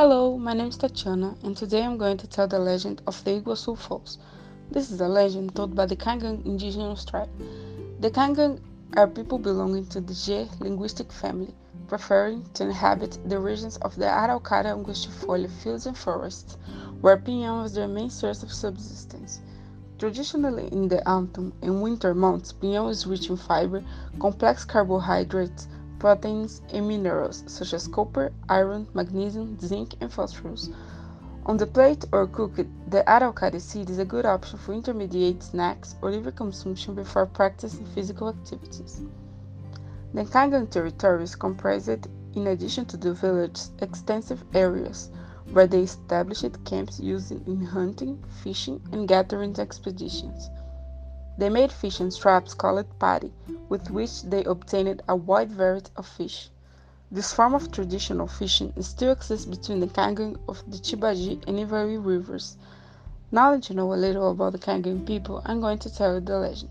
Hello, my name is Tatiana, and today I'm going to tell the legend of the Iguaçu Falls. This is a legend told by the Kaingang indigenous tribe. The Kaingang are people belonging to the Jê linguistic family, preferring to inhabit the regions of the Araucária angustifolia fields and forests, where pinhão was their main source of subsistence. Traditionally in the autumn and winter months, pinhão is rich in fiber, complex carbohydrates, proteins, and minerals such as copper, iron, magnesium, zinc, and phosphorus. On the plate or cooked, the araucária seed is a good option for intermediate snacks or liver consumption before practicing physical activities. The Kaingang territories comprised, in addition to the villages, extensive areas where they established camps used in hunting, fishing, and gathering expeditions. They made fishing traps called pari, with which they obtained a wide variety of fish. This form of traditional fishing still exists between the Kaingang of the Tibagi and Ivaí rivers. Now that you know a little about the Kaingang people, I'm going to tell you the legend.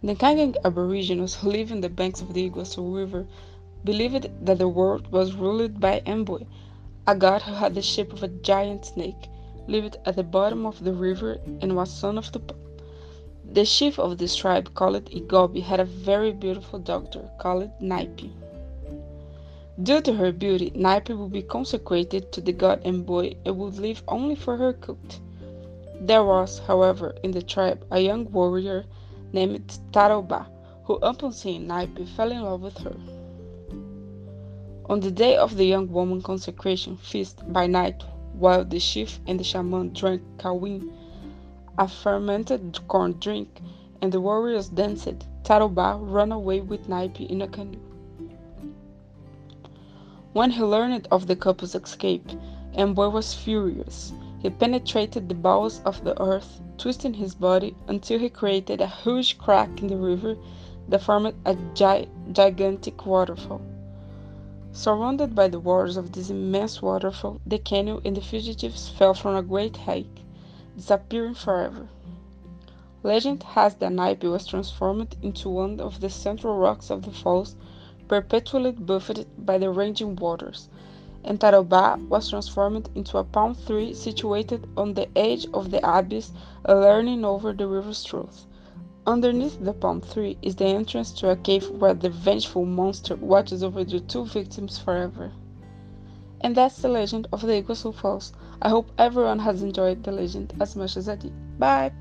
The Kaingang Aborigines who live in the banks of the Iguaçu River believed that the world was ruled by Mboi, a god who had the shape of a giant snake, lived at the bottom of the river, and was son of the The chief of this tribe, called Igobi, had a very beautiful daughter, called Naipi. Due to her beauty, Naipi would be consecrated to the god Mboi and would live only for her cult. There was, however, in the tribe a young warrior named Tarobá, who upon seeing Naipi fell in love with her. On the day of the young woman's consecration feast by night, while the chief and the shaman drank cauim, a fermented corn drink, and the warriors danced, Tarobá ran away with Naipi in a canoe. When he learned of the couple's escape, Mboi was furious. He penetrated the bowels of the earth, twisting his body until he created a huge crack in the river that formed a gi gigantic waterfall. Surrounded by the waters of this immense waterfall, the canoe and the fugitives fell from a great height, disappearing forever. Legend has that Naipi was transformed into one of the central rocks of the falls, perpetually buffeted by the raging waters, and Tarobá was transformed into a palm tree situated on the edge of the abyss, leaning over the river's trough. Underneath the palm tree is the entrance to a cave where the vengeful monster watches over the two victims forever. And that's the legend of the Iguaçu Falls. I hope everyone has enjoyed the legend as much as I did. Bye!